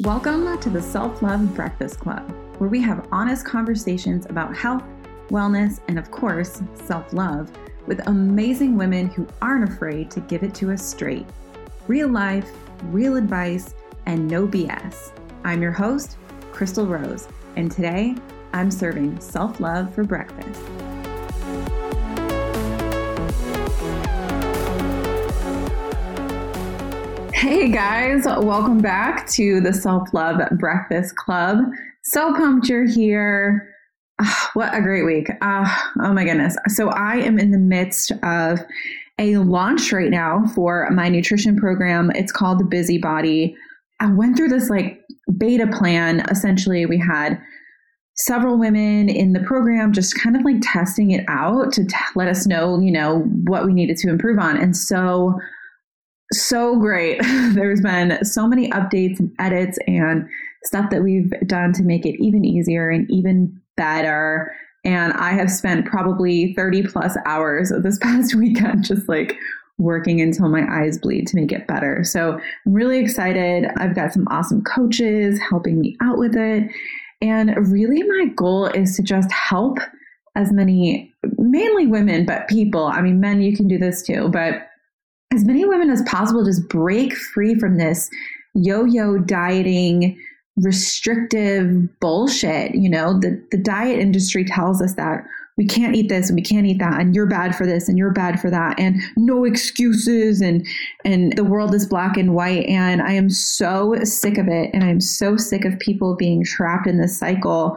Welcome to the Self Love Breakfast Club, where we have honest conversations about health, wellness, and of course, self love with amazing women who aren't afraid to give it to us straight. Real life, real advice, and no BS. I'm your host, Crystal Rose, and today I'm serving self love for breakfast. Hey guys, welcome back to the Self Love Breakfast Club. So pumped you're here. Oh, what a great week. Uh, oh my goodness. So, I am in the midst of a launch right now for my nutrition program. It's called the Busy Body. I went through this like beta plan. Essentially, we had several women in the program just kind of like testing it out to t- let us know, you know, what we needed to improve on. And so, so great. There's been so many updates and edits and stuff that we've done to make it even easier and even better. And I have spent probably 30 plus hours this past weekend just like working until my eyes bleed to make it better. So I'm really excited. I've got some awesome coaches helping me out with it. And really, my goal is to just help as many, mainly women, but people. I mean, men, you can do this too, but as many women as possible just break free from this yo yo dieting, restrictive bullshit. You know, the, the diet industry tells us that we can't eat this and we can't eat that and you're bad for this and you're bad for that and no excuses and and the world is black and white and I am so sick of it and I'm so sick of people being trapped in this cycle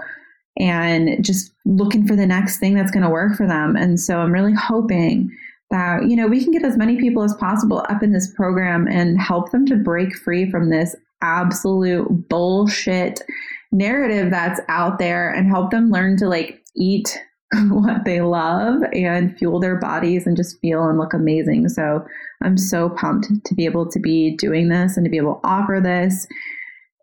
and just looking for the next thing that's going to work for them and so I'm really hoping that you know we can get as many people as possible up in this program and help them to break free from this absolute bullshit narrative that's out there and help them learn to like eat what they love and fuel their bodies and just feel and look amazing. So I'm so pumped to be able to be doing this and to be able to offer this.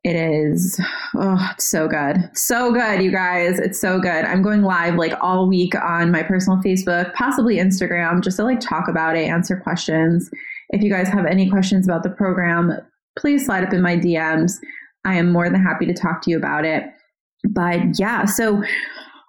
It is oh, it's so good. So good, you guys. It's so good. I'm going live like all week on my personal Facebook, possibly Instagram, just to like talk about it, answer questions. If you guys have any questions about the program, please slide up in my DMs. I am more than happy to talk to you about it. But yeah, so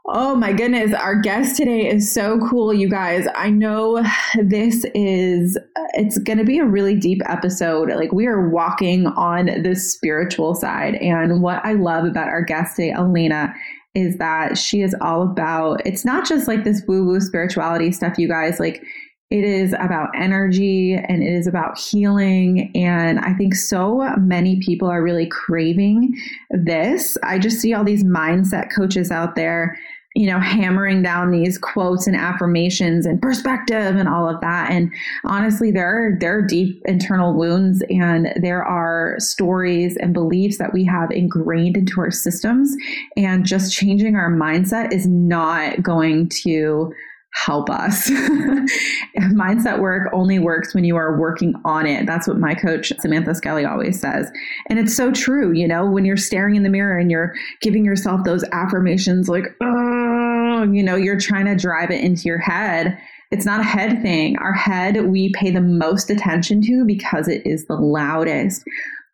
Oh my goodness, our guest today is so cool, you guys. I know this is it's going to be a really deep episode. Like we are walking on the spiritual side and what I love about our guest today, Elena, is that she is all about it's not just like this woo-woo spirituality stuff, you guys. Like it is about energy and it is about healing. And I think so many people are really craving this. I just see all these mindset coaches out there you know, hammering down these quotes and affirmations and perspective and all of that. And honestly, there are, there are deep internal wounds and there are stories and beliefs that we have ingrained into our systems. And just changing our mindset is not going to help us. Mindset work only works when you are working on it. That's what my coach, Samantha Skelly, always says. And it's so true. You know, when you're staring in the mirror and you're giving yourself those affirmations like, oh, you know, you're trying to drive it into your head. It's not a head thing. Our head, we pay the most attention to because it is the loudest.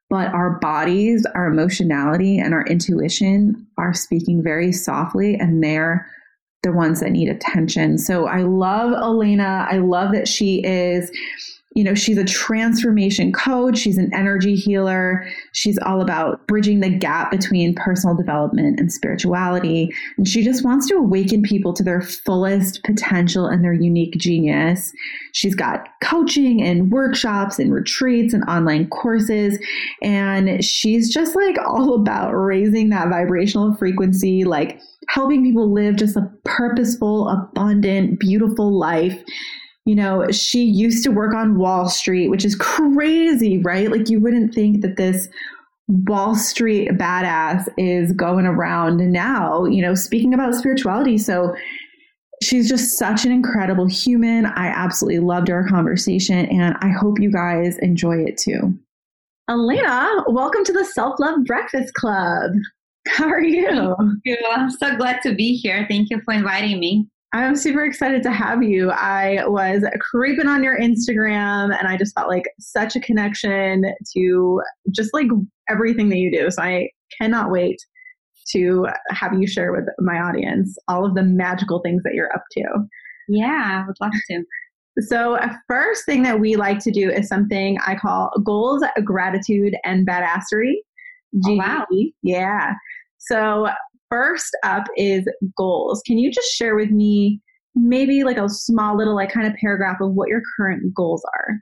But our bodies, our emotionality, and our intuition are speaking very softly and they're the ones that need attention. So I love Elena. I love that she is you know, she's a transformation coach, she's an energy healer, she's all about bridging the gap between personal development and spirituality. And she just wants to awaken people to their fullest potential and their unique genius. She's got coaching and workshops and retreats and online courses. And she's just like all about raising that vibrational frequency, like helping people live just a purposeful, abundant, beautiful life. You know, she used to work on Wall Street, which is crazy, right? Like, you wouldn't think that this Wall Street badass is going around now, you know, speaking about spirituality. So, she's just such an incredible human. I absolutely loved our conversation, and I hope you guys enjoy it too. Elena, welcome to the Self Love Breakfast Club. How are you? Thank you? I'm so glad to be here. Thank you for inviting me. I'm super excited to have you. I was creeping on your Instagram and I just felt like such a connection to just like everything that you do. So I cannot wait to have you share with my audience all of the magical things that you're up to. Yeah, I would love to. So, uh, first thing that we like to do is something I call goals, gratitude, and badassery. Oh, wow. Yeah. So, first up is goals. Can you just share with me maybe like a small little, like kind of paragraph of what your current goals are?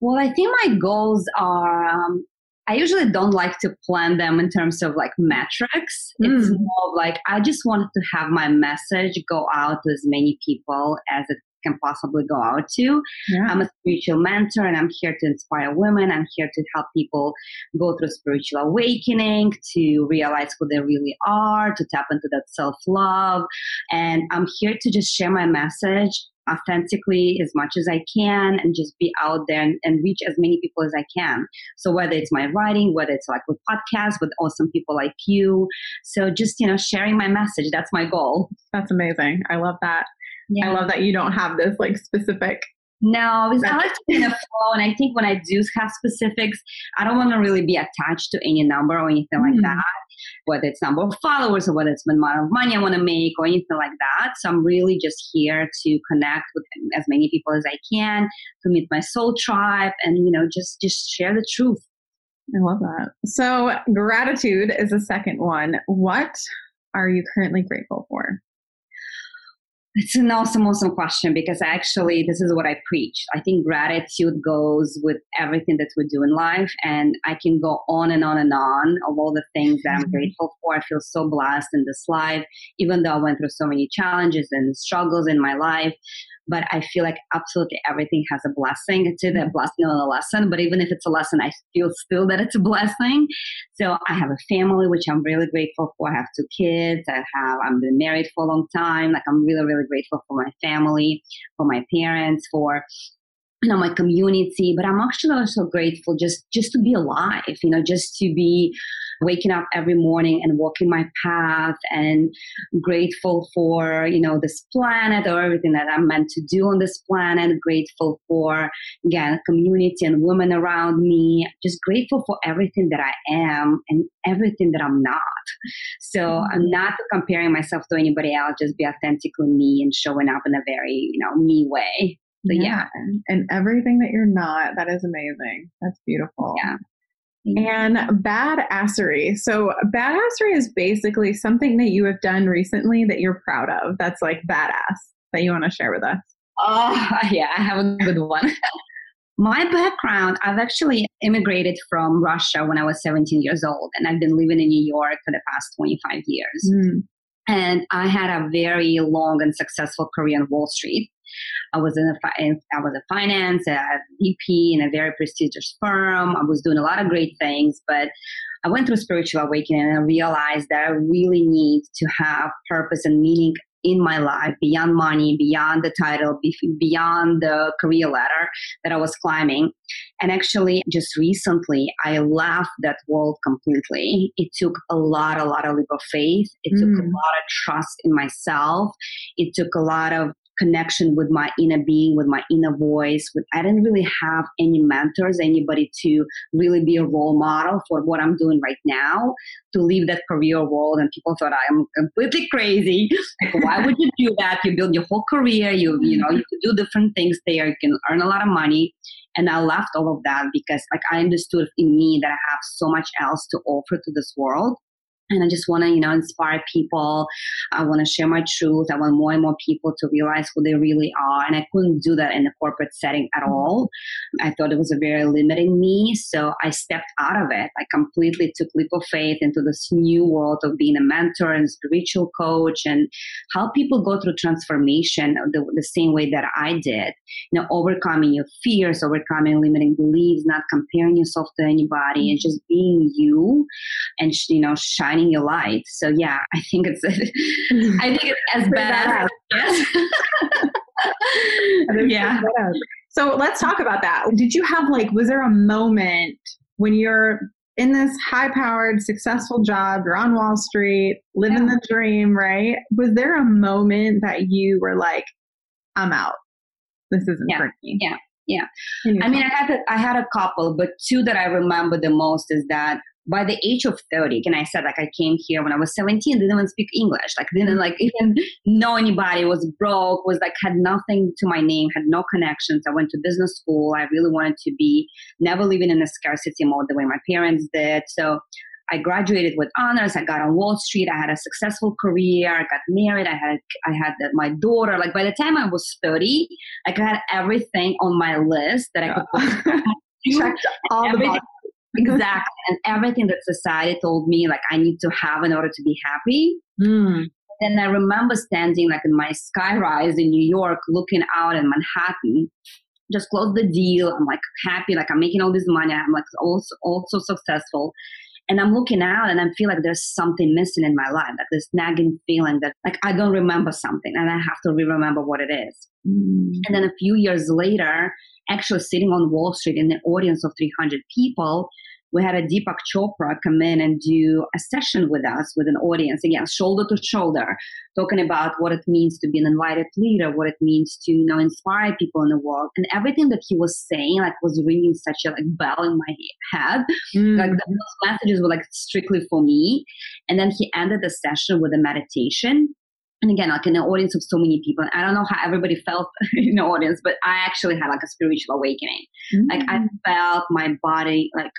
Well, I think my goals are um, I usually don't like to plan them in terms of like metrics. Mm. It's more like I just wanted to have my message go out to as many people as it can possibly go out to. Yeah. I'm a spiritual mentor and I'm here to inspire women. I'm here to help people go through spiritual awakening, to realize who they really are, to tap into that self love. And I'm here to just share my message authentically as much as I can and just be out there and, and, reach as many people as I can. So whether it's my writing, whether it's like with podcasts with awesome people like you. So just, you know, sharing my message, that's my goal. That's amazing. I love that. Yeah. I love that you don't have this like specific no, I like to be in a flow, and I think when I do have specifics, I don't want to really be attached to any number or anything mm-hmm. like that. Whether it's number of followers or whether it's the amount of money I want to make or anything like that. So I'm really just here to connect with as many people as I can, to meet my soul tribe, and you know, just just share the truth. I love that. So gratitude is the second one. What are you currently grateful for? It's an awesome, awesome question because actually, this is what I preach. I think gratitude goes with everything that we do in life. And I can go on and on and on of all the things that I'm mm-hmm. grateful for. I feel so blessed in this life, even though I went through so many challenges and struggles in my life but I feel like absolutely everything has a blessing. It's either a mm-hmm. blessing or a lesson, but even if it's a lesson, I feel still that it's a blessing. So I have a family, which I'm really grateful for. I have two kids. I have, I've been married for a long time. Like I'm really, really grateful for my family, for my parents, for you know my community but i'm actually also grateful just just to be alive you know just to be waking up every morning and walking my path and grateful for you know this planet or everything that i'm meant to do on this planet grateful for again community and women around me just grateful for everything that i am and everything that i'm not so mm-hmm. i'm not comparing myself to anybody else just be authentically me and showing up in a very you know me way so yeah. yeah. And everything that you're not, that is amazing. That's beautiful. Yeah. And badassery. So badassery is basically something that you have done recently that you're proud of. That's like badass that you want to share with us. Oh yeah, I have a good one. My background, I've actually immigrated from Russia when I was 17 years old, and I've been living in New York for the past 25 years. Mm. And I had a very long and successful career on Wall Street. I was in a I was a finance, a VP in a very prestigious firm. I was doing a lot of great things, but I went through spiritual awakening and I realized that I really need to have purpose and meaning in my life beyond money, beyond the title, beyond the career ladder that I was climbing. And actually, just recently, I left that world completely. It took a lot, a lot of leap of faith. It mm. took a mm. lot of trust in myself. It took a lot of connection with my inner being, with my inner voice. With, I didn't really have any mentors, anybody to really be a role model for what I'm doing right now, to leave that career world. And people thought I'm completely crazy. Like, why would you do that? You build your whole career, you, you know, you do different things there, you can earn a lot of money. And I left all of that because like I understood in me that I have so much else to offer to this world and I just want to, you know, inspire people. I want to share my truth. I want more and more people to realize who they really are. And I couldn't do that in a corporate setting at mm-hmm. all. I thought it was a very limiting me. So I stepped out of it. I completely took leap of faith into this new world of being a mentor and spiritual coach and help people go through transformation the, the same way that I did. You know, overcoming your fears, overcoming limiting beliefs, not comparing yourself to anybody and mm-hmm. just being you and, you know, shining shining your light. So yeah, I think it's I think it's as bad as yeah. So let's talk about that. Did you have like was there a moment when you're in this high powered, successful job. You're on Wall Street, living yeah. the dream, right? Was there a moment that you were like, I'm out? This isn't yeah. for me. Yeah. Yeah. I mean, I had, a, I had a couple, but two that I remember the most is that by the age of 30 and i said like i came here when i was 17 didn't even speak english like didn't mm. like even know anybody was broke was like had nothing to my name had no connections i went to business school i really wanted to be never living in a scarcity mode the way my parents did so I graduated with honors. I got on Wall Street. I had a successful career. I got married. I had I had my daughter. Like by the time I was thirty, like I had everything on my list that I could. Checked all the Exactly. and everything that society told me like I need to have in order to be happy. Mm. Then I remember standing like in my skyrise in New York, looking out in Manhattan, just closed the deal. I'm like happy, like I'm making all this money. I'm like also also successful. And I'm looking out and I feel like there's something missing in my life, like this nagging feeling that like I don't remember something and I have to re-remember what it is. Mm. And then a few years later, actually sitting on Wall Street in the audience of 300 people, we had a Deepak Chopra come in and do a session with us, with an audience, again, shoulder to shoulder, talking about what it means to be an enlightened leader, what it means to, you know, inspire people in the world. And everything that he was saying, like, was ringing such a like bell in my head. Mm. Like, those messages were like strictly for me. And then he ended the session with a meditation and again, like in an audience of so many people, I don't know how everybody felt in the audience, but I actually had like a spiritual awakening. Mm-hmm. Like I mm. felt my body, like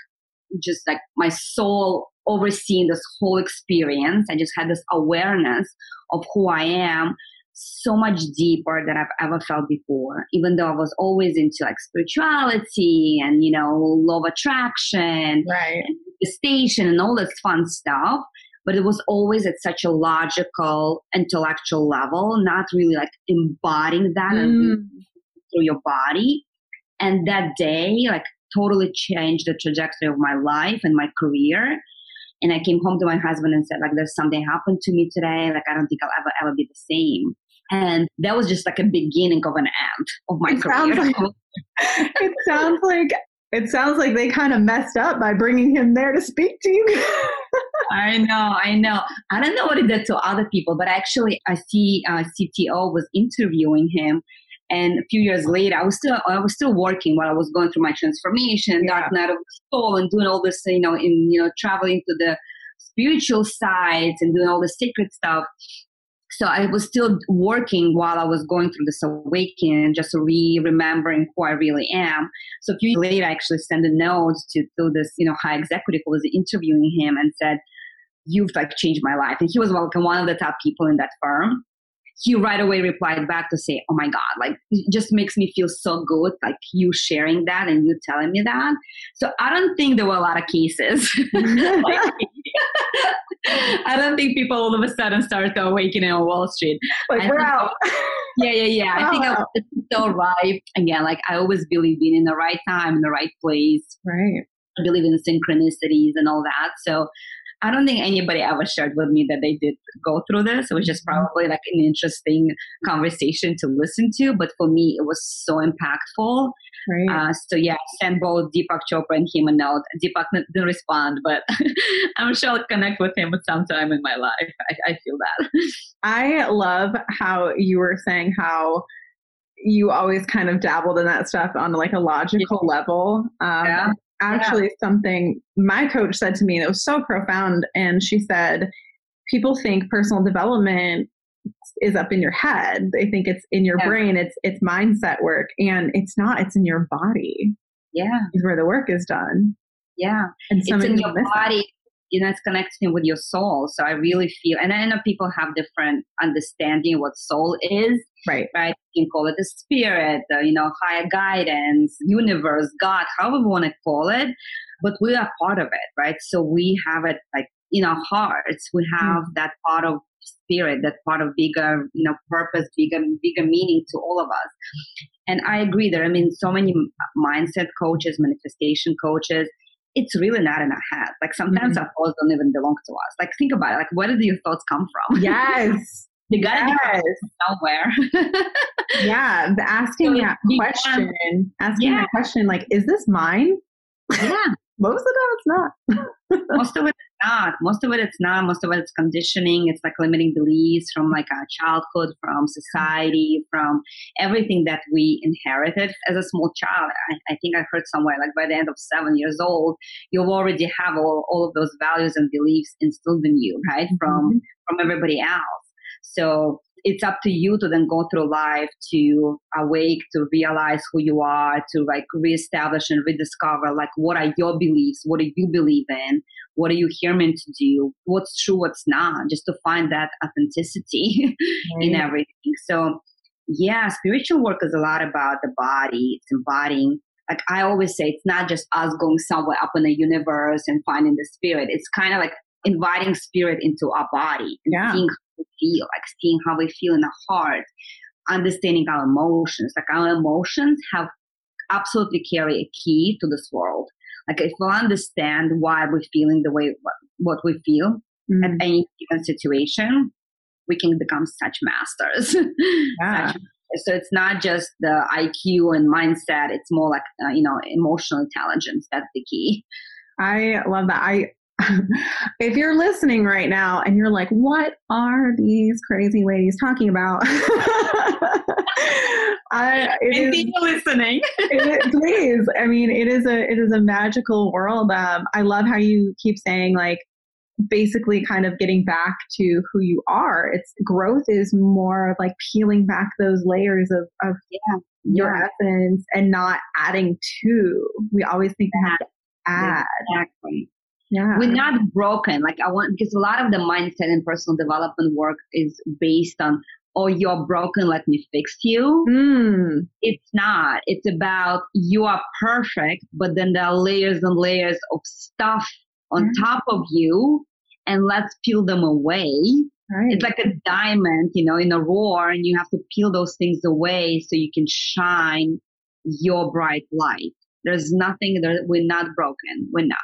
just like my soul overseeing this whole experience. I just had this awareness of who I am so much deeper than I've ever felt before. Even though I was always into like spirituality and, you know, law of attraction, right. and the station and all this fun stuff but it was always at such a logical, intellectual level, not really like embodying that mm. through your body. And that day, like, totally changed the trajectory of my life and my career. And I came home to my husband and said, like, there's something happened to me today. Like, I don't think I'll ever, ever be the same. And that was just like a beginning of an end of my it career. Sounds like, it sounds like it sounds like they kind of messed up by bringing him there to speak to you. I know, I know. I don't know what it did to other people, but actually, I see uh, CTO was interviewing him, and a few years later, I was still I was still working while I was going through my transformation, yeah. dark night of the soul, and doing all this, you know, in you know, traveling to the spiritual sides and doing all the sacred stuff. So I was still working while I was going through this awakening, just re-remembering who I really am. So a few years later, I actually sent a note to, to this, you know, high executive who was interviewing him and said, you've like changed my life. And he was like one of the top people in that firm he right away replied back to say, Oh my God, like it just makes me feel so good, like you sharing that and you telling me that. So I don't think there were a lot of cases. like, I don't think people all of a sudden started awakening on Wall Street. Like, we're out. Yeah, yeah, yeah. I think I was so right. Again, like I always believe in in the right time, in the right place. Right. I believe in synchronicities and all that. So I don't think anybody ever shared with me that they did go through this. It was just mm-hmm. probably like an interesting conversation to listen to. But for me, it was so impactful. Right. Uh, so yeah, send both Deepak Chopra and him a note. Deepak didn't respond, but I'm sure I'll connect with him at some time in my life. I, I feel that. I love how you were saying how you always kind of dabbled in that stuff on like a logical yeah. level. Um, yeah actually yeah. something my coach said to me that was so profound. And she said, people think personal development is up in your head. They think it's in your yeah. brain. It's it's mindset work, and it's not. It's in your body. Yeah, is where the work is done. Yeah, and it's in your body you know, it's connecting with your soul. So I really feel, and I know people have different understanding what soul is. Right. Right. You can call it the spirit, the, you know, higher guidance, universe, God, however you want to call it. But we are part of it, right? So we have it like in our hearts. We have mm. that part of spirit, that part of bigger, you know, purpose, bigger, bigger meaning to all of us. And I agree there. I mean, so many mindset coaches, manifestation coaches, it's really not in our head. Like sometimes mm-hmm. our thoughts don't even belong to us. Like think about it. Like where do your thoughts come from? Yes. they gotta yes. be somewhere. yeah. The asking so that question, asking yeah. that question, like, is this mine? Yeah. most of the time it's not. most of it not. Most of it it's not. Most of it it's conditioning. It's like limiting beliefs from like our childhood, from society, from everything that we inherited as a small child. I, I think I heard somewhere like by the end of seven years old, you already have all, all of those values and beliefs instilled in you, right? From mm-hmm. from everybody else. So it's up to you to then go through life to awake, to realize who you are, to like reestablish and rediscover like what are your beliefs, what do you believe in, what are you here meant to do, what's true, what's not, just to find that authenticity right. in everything. So yeah, spiritual work is a lot about the body. It's embodying. Like I always say, it's not just us going somewhere up in the universe and finding the spirit. It's kind of like inviting spirit into our body and yeah. seeing feel, like seeing how we feel in the heart, understanding our emotions. Like our emotions have absolutely carry a key to this world. Like if we understand why we're feeling the way what we feel mm-hmm. at any given situation, we can become such masters. Yeah. such, so it's not just the IQ and mindset; it's more like uh, you know emotional intelligence. That's the key. I love that. I if you're listening right now and you're like, what are these crazy ladies talking about? I is, listening. it, please. I mean, it is a it is a magical world. Um, I love how you keep saying like basically kind of getting back to who you are. It's growth is more of like peeling back those layers of, of yeah, your yeah. essence and not adding to. We always think we have to add. Exactly yeah. we're not broken. Like I want, because a lot of the mindset and personal development work is based on, oh, you're broken, let me fix you. Mm. It's not. It's about you are perfect, but then there are layers and layers of stuff on top of you, and let's peel them away. Right. It's like a diamond, you know, in a roar, and you have to peel those things away so you can shine your bright light. There's nothing that we're not broken. We're not.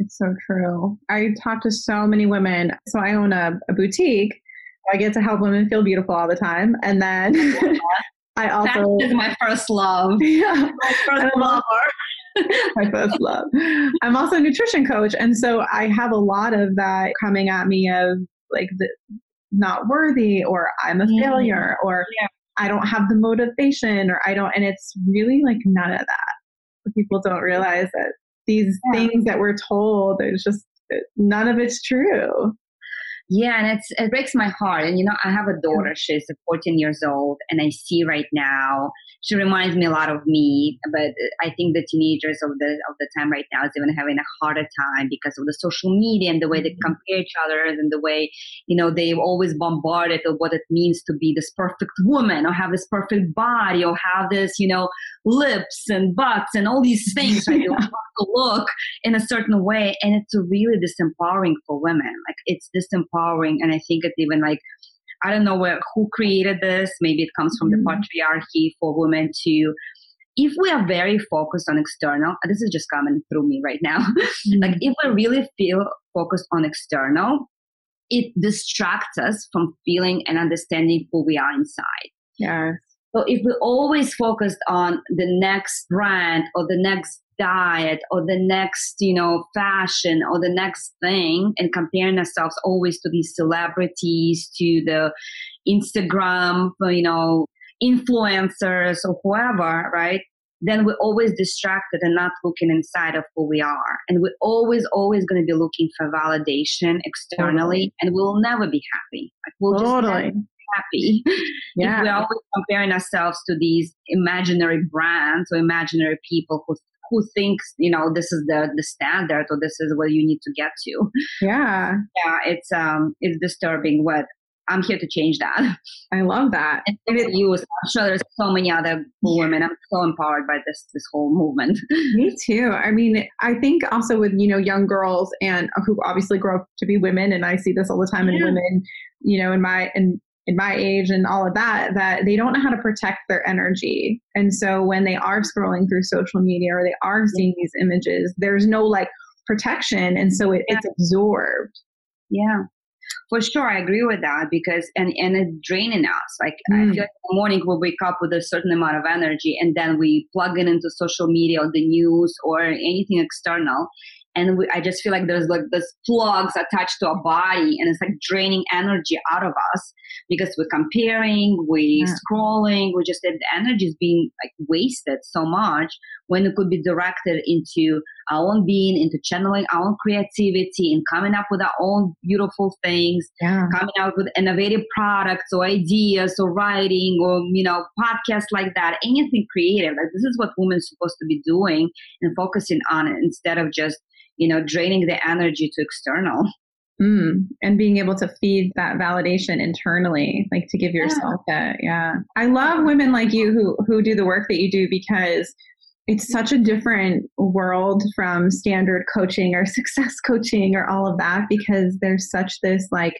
It's so true. I talk to so many women. So I own a, a boutique. I get to help women feel beautiful all the time. And then I also that is my first love. Yeah. My first lover. my first love. I'm also a nutrition coach. And so I have a lot of that coming at me of like the not worthy or I'm a mm. failure or yeah. I don't have the motivation or I don't and it's really like none of that. People don't realize that these yeah. things that we're told. There's just none of it's true. Yeah, and it's it breaks my heart. And you know, I have a daughter. She's 14 years old, and I see right now she reminds me a lot of me. But I think the teenagers of the of the time right now is even having a harder time because of the social media and the way they mm-hmm. compare each other and the way you know they've always bombarded of what it means to be this perfect woman or have this perfect body or have this you know lips and butts and all these things. Right? yeah. to look in a certain way, and it's really disempowering for women. Like it's disempowering, and I think it's even like I don't know where, who created this. Maybe it comes from mm-hmm. the patriarchy for women to, if we are very focused on external, this is just coming through me right now. Mm-hmm. like if we really feel focused on external, it distracts us from feeling and understanding who we are inside. Yes. So if we always focused on the next brand or the next diet or the next, you know, fashion or the next thing and comparing ourselves always to these celebrities, to the Instagram, you know, influencers or whoever, right? Then we're always distracted and not looking inside of who we are. And we're always, always going to be looking for validation externally totally. and we'll never be happy. Like we'll totally. just happy yeah. if we're always comparing ourselves to these imaginary brands or imaginary people who who thinks you know this is the the standard or this is where you need to get to yeah yeah it's um it's disturbing what I'm here to change that. I love that. And it, you, I'm sure there's so many other women. I'm so empowered by this this whole movement. Me too. I mean, I think also with you know young girls and who obviously grow up to be women, and I see this all the time yeah. in women. You know, in my in in my age and all of that that they don't know how to protect their energy. And so when they are scrolling through social media or they are seeing these images there's no like protection. And so it, it's absorbed. Yeah. For sure, I agree with that because and and it's draining us. Like mm. I feel like in the morning we wake up with a certain amount of energy, and then we plug it into social media or the news or anything external, and we, I just feel like there's like this plugs attached to our body, and it's like draining energy out of us because we're comparing, we yeah. scrolling, we just the energy is being like wasted so much when it could be directed into our own being, into channeling our own creativity and coming up with our own beautiful things, yeah. coming out with innovative products or ideas or writing or you know podcasts like that, anything creative. Like this is what women are supposed to be doing and focusing on it instead of just you know, draining the energy to external. Mm, and being able to feed that validation internally, like to give yourself yeah. that. Yeah. I love women like you who, who do the work that you do because it's such a different world from standard coaching or success coaching or all of that because there's such this like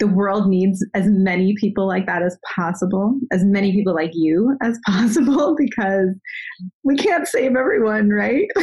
the world needs as many people like that as possible, as many people like you as possible, because we can't save everyone, right?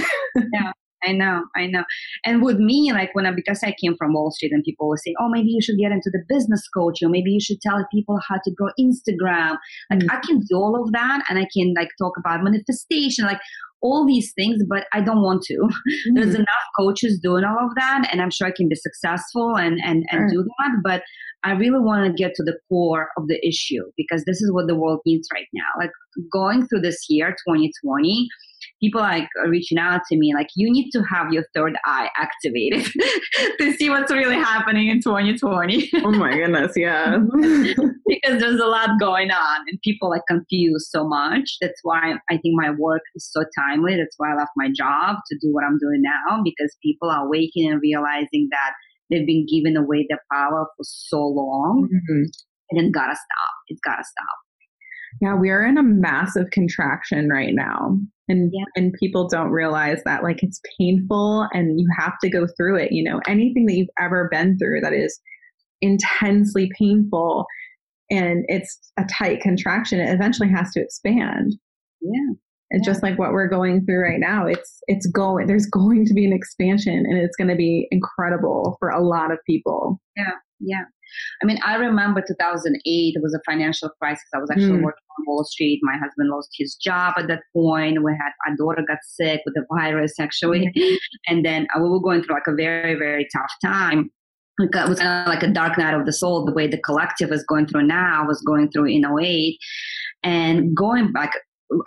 yeah. I know, I know. And with me, like when I, because I came from Wall Street and people will say, oh, maybe you should get into the business coaching, or maybe you should tell people how to grow Instagram. Like mm-hmm. I can do all of that and I can like talk about manifestation, like all these things, but I don't want to. Mm-hmm. There's enough coaches doing all of that and I'm sure I can be successful and, and, and do that. But I really want to get to the core of the issue because this is what the world needs right now. Like going through this year, 2020, people like are reaching out to me like you need to have your third eye activated to see what's really happening in 2020 oh my goodness yeah. Because there's a lot going on and people like confused so much. That's why i think my work is so timely. That's why i left my job to do what i'm doing now because people are waking and realizing that they've been given away their power for so long. Mm-hmm. and it's gotta stop. It's gotta stop. Yeah, we are in a massive contraction right now. And yeah. and people don't realize that like it's painful and you have to go through it, you know. Anything that you've ever been through that is intensely painful and it's a tight contraction, it eventually has to expand. Yeah. And yeah. just like what we're going through right now, it's it's going there's going to be an expansion and it's going to be incredible for a lot of people. Yeah. Yeah. I mean, I remember 2008, it was a financial crisis. I was actually mm. working on Wall Street. My husband lost his job at that point. We had our daughter got sick with the virus, actually. Mm. And then uh, we were going through like a very, very tough time. It was kind of like a dark night of the soul, the way the collective is going through now was going through in 08. And going back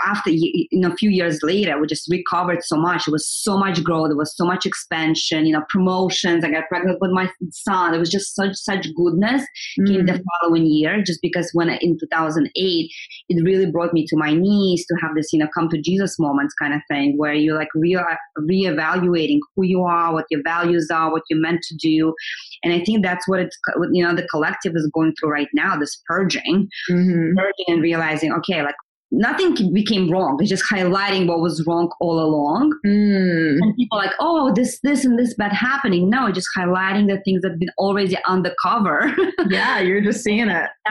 after you know a few years later we just recovered so much. It was so much growth. There was so much expansion you know promotions. I got pregnant with my son. It was just such such goodness mm. came the following year just because when I, in 2008 it really brought me to my knees to have this you know come to jesus moments kind of thing where you're like re- reevaluating who you are what your values are what you're meant to do. And i think that's what it's you know the collective is going through right now this purging. Mm-hmm. purging and realizing okay like nothing became wrong. They're just highlighting what was wrong all along. Mm. And people like, oh, this, this, and this bad happening. No, just highlighting the things that have been already undercover. yeah, you're just seeing it.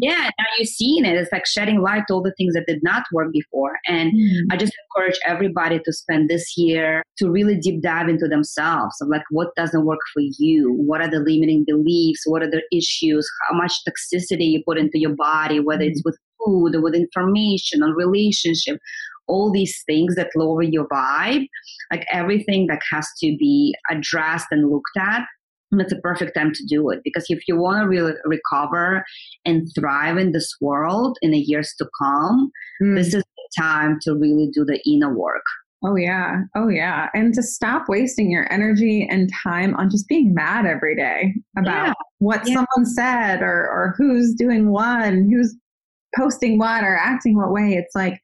yeah, now you're seeing it. It's like shedding light to all the things that did not work before. And mm. I just encourage everybody to spend this year to really deep dive into themselves of like what doesn't work for you. What are the limiting beliefs? What are the issues? How much toxicity you put into your body, whether mm. it's with food, with information, on relationship, all these things that lower your vibe, like everything that has to be addressed and looked at. And it's a perfect time to do it because if you want to really recover and thrive in this world in the years to come, mm. this is the time to really do the inner work. Oh, yeah. Oh, yeah. And to stop wasting your energy and time on just being mad every day about yeah. what yeah. someone said or, or who's doing what and who's posting what or acting what way. It's like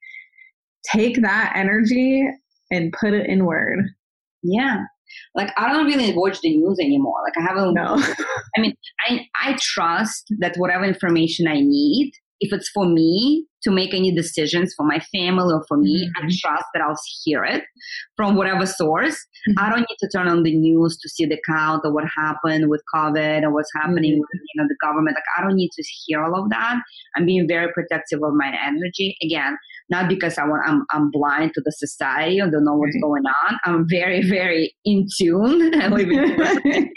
take that energy and put it inward. Yeah. Like I don't really watch the news anymore. Like I haven't. No. I mean, I I trust that whatever information I need if it's for me to make any decisions for my family or for me, mm-hmm. I trust that I'll hear it from whatever source. Mm-hmm. I don't need to turn on the news to see the count or what happened with COVID or what's happening mm-hmm. with you know the government. Like I don't need to hear all of that. I'm being very protective of my energy. Again, not because I want I'm I'm blind to the society or don't know what's right. going on. I'm very very in tune. I live in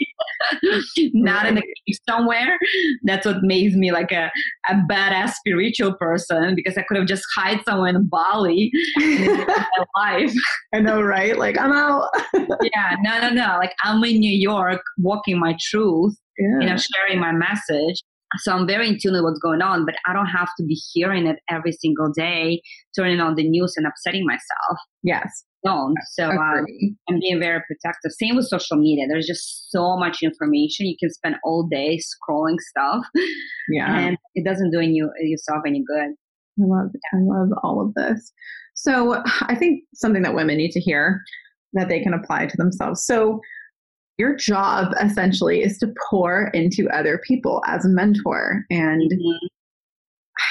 not in a cave somewhere. That's what makes me like a, a badass spiritual person because I could have just hide somewhere in Bali in my life. I know, right? Like I'm out. yeah, no, no, no. Like I'm in New York, walking my truth, yeah. you know, sharing my message. So I'm very in tune with what's going on, but I don't have to be hearing it every single day, turning on the news and upsetting myself. Yes don't. So um, I'm being very protective. Same with social media. There's just so much information. You can spend all day scrolling stuff. Yeah. And it doesn't do you yourself any good. I love I love all of this. So I think something that women need to hear that they can apply to themselves. So your job essentially is to pour into other people as a mentor and mm-hmm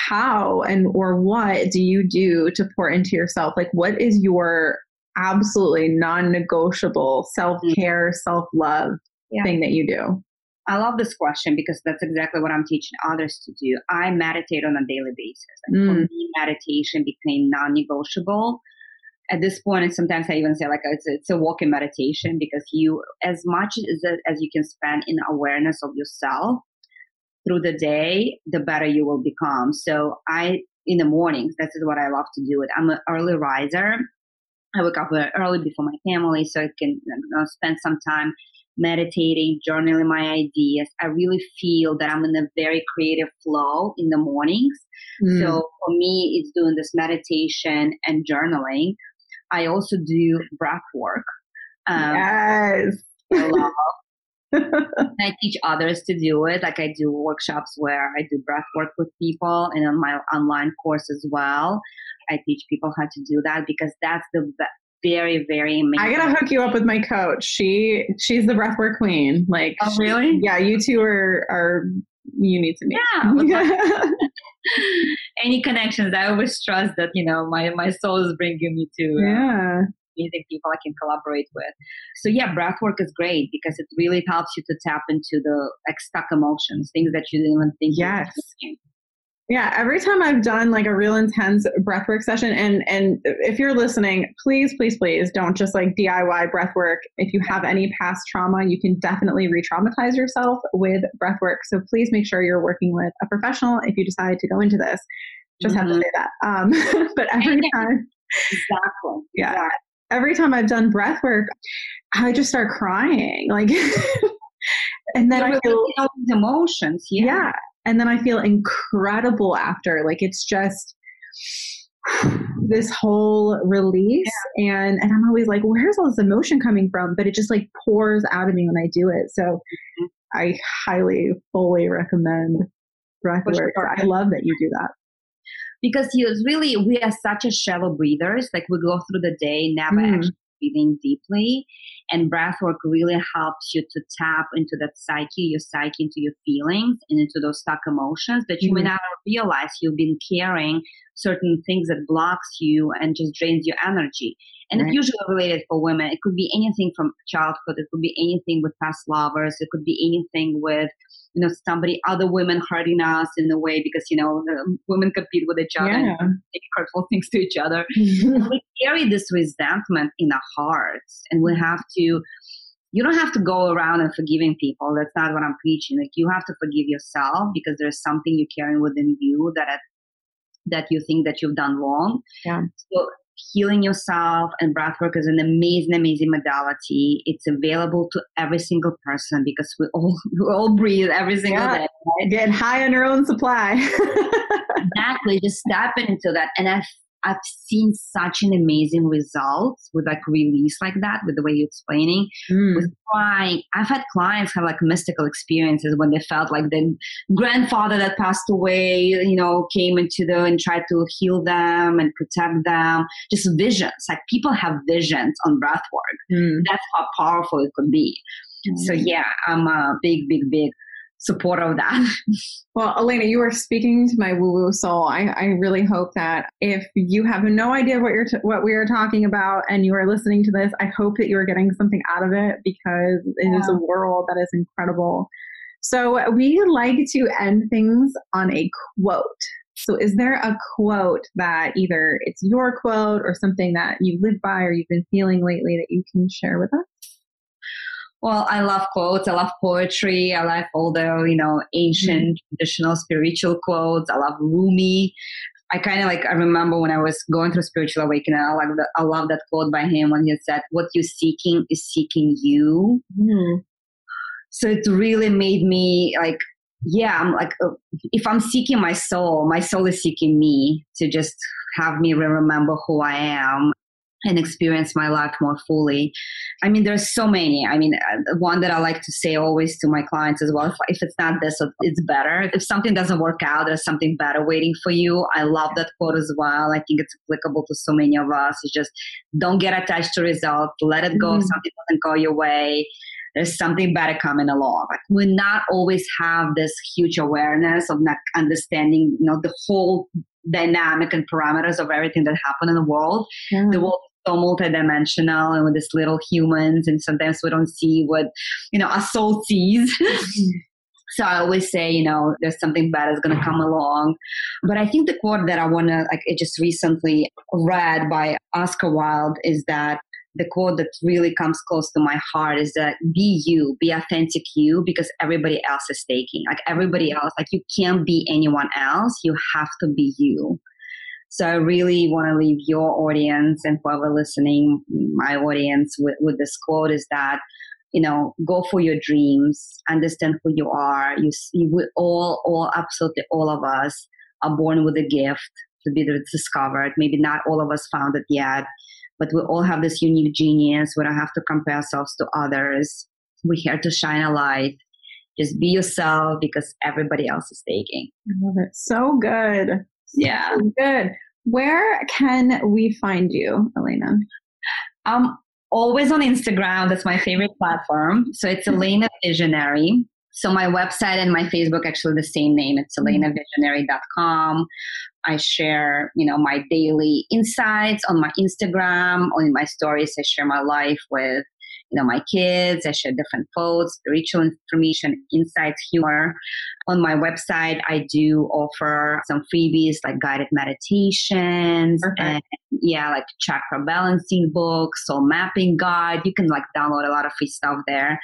how and or what do you do to pour into yourself like what is your absolutely non-negotiable self-care, self-love yeah. thing that you do? I love this question because that's exactly what I'm teaching others to do. I meditate on a daily basis. And mm. For me, meditation became non-negotiable. At this point, and sometimes I even say like it's, it's a walking meditation because you, as much as, as you can spend in awareness of yourself through the day, the better you will become. So I, in the mornings, this is what I love to do. It. I'm an early riser. I wake up early before my family so I can you know, spend some time meditating, journaling my ideas. I really feel that I'm in a very creative flow in the mornings. Mm. So for me, it's doing this meditation and journaling. I also do breath work. Um, yes. I teach others to do it. Like I do workshops where I do breath work with people and on my online course as well. I teach people how to do that because that's the very very amazing. I gotta hook you up with my coach. She she's the breathwork queen. Like oh really? Yeah, you two are are you need to meet. Yeah. Any connections? I always trust that you know my my soul is bringing me to. Uh, yeah. Amazing people I can collaborate with. So yeah, breathwork is great because it really helps you to tap into the like stuck emotions, things that you didn't even think. Yes. Yeah, every time I've done like a real intense breathwork session, and and if you're listening, please, please, please don't just like DIY breathwork. If you have any past trauma, you can definitely re-traumatize yourself with breathwork. So please make sure you're working with a professional if you decide to go into this. Just mm-hmm. have to mm-hmm. say that. Um, but every time, exactly, yeah, exactly. every time I've done breathwork, I just start crying, like. and then I feel emotions. Yeah. yeah and then I feel incredible after. Like it's just this whole release yeah. and and I'm always like where's all this emotion coming from but it just like pours out of me when I do it so mm-hmm. I highly fully recommend breathwork sure. I love that you do that because you really we are such a shallow breathers like we go through the day never mm. actually breathing deeply. And breathwork really helps you to tap into that psyche, your psyche, into your feelings and into those stuck emotions that you mm-hmm. may not realize you've been carrying certain things that blocks you and just drains your energy. And right. it's usually related for women. It could be anything from childhood. It could be anything with past lovers. It could be anything with you know somebody other women hurting us in a way because you know women compete with each other yeah. and say hurtful things to each other we carry this resentment in our hearts and we have to you don't have to go around and forgiving people that's not what i'm preaching like you have to forgive yourself because there's something you're carrying within you that that you think that you've done wrong yeah so healing yourself and breathwork is an amazing, amazing modality. It's available to every single person because we all we all breathe every single yeah. day. Right? Get high on your own supply. exactly. Just step into that. And I I've seen such an amazing results with like release like that, with the way you're explaining, mm. with crying. I've had clients have like mystical experiences when they felt like their grandfather that passed away, you know, came into the and tried to heal them and protect them. Just visions. Like people have visions on breathwork. Mm. That's how powerful it could be. Mm. So yeah, I'm a big, big, big support of that. Well, Elena, you are speaking to my woo woo soul. I, I really hope that if you have no idea what you're t- what we are talking about and you are listening to this, I hope that you are getting something out of it because it yeah. is a world that is incredible. So we like to end things on a quote. So, is there a quote that either it's your quote or something that you live by or you've been feeling lately that you can share with us? Well, I love quotes. I love poetry. I like all the, you know, ancient, mm-hmm. traditional, spiritual quotes. I love Rumi. I kind of like, I remember when I was going through spiritual awakening, I, like the, I love that quote by him when he said, What you're seeking is seeking you. Mm. So it really made me like, yeah, I'm like, uh, if I'm seeking my soul, my soul is seeking me to just have me remember who I am and experience my life more fully. I mean, there's so many. I mean, uh, one that I like to say always to my clients as well if, if it's not this, it's better. If something doesn't work out, there's something better waiting for you. I love that quote as well. I think it's applicable to so many of us. It's just don't get attached to results, let it go mm-hmm. if something doesn't go your way. There's something better coming along. Like we not always have this huge awareness of not understanding, you know, the whole dynamic and parameters of everything that happen in the world. Yeah. The world so multidimensional and with these little humans and sometimes we don't see what you know a soul sees so i always say you know there's something bad is going to come along but i think the quote that i want to like it just recently read by oscar wilde is that the quote that really comes close to my heart is that be you, be authentic you, because everybody else is taking. Like everybody else, like you can't be anyone else. You have to be you. So I really want to leave your audience and whoever listening, my audience, with, with this quote is that, you know, go for your dreams, understand who you are. You see, we all, all, absolutely all of us are born with a gift to be discovered. Maybe not all of us found it yet, but we all have this unique genius. We don't have to compare ourselves to others. We're here to shine a light. Just be yourself because everybody else is taking. I love it. So good. Yeah. Good. Where can we find you, Elena? I'm always on Instagram. That's my favorite platform. So it's Elena Visionary. So my website and my Facebook actually the same name. It's mm-hmm. elenavisionary.com. I share, you know, my daily insights on my Instagram, on my stories. I share my life with you know, my kids. I share different quotes, spiritual information, insights, humor. On my website, I do offer some freebies like guided meditations okay. and yeah, like chakra balancing books, soul mapping guide. You can like download a lot of free stuff there.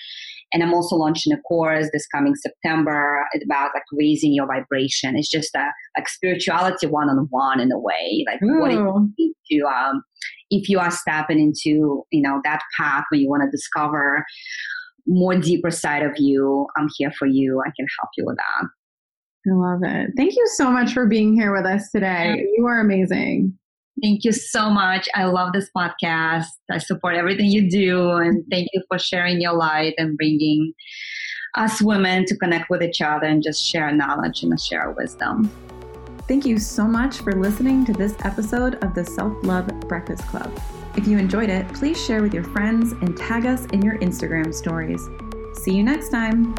And I'm also launching a course this coming September about like raising your vibration. It's just a like spirituality one on one in a way. Like Ooh. what it um if you are stepping into you know that path where you want to discover more deeper side of you i'm here for you i can help you with that i love it thank you so much for being here with us today you are amazing Thank you so much. I love this podcast. I support everything you do. And thank you for sharing your light and bringing us women to connect with each other and just share knowledge and share wisdom. Thank you so much for listening to this episode of the Self Love Breakfast Club. If you enjoyed it, please share with your friends and tag us in your Instagram stories. See you next time.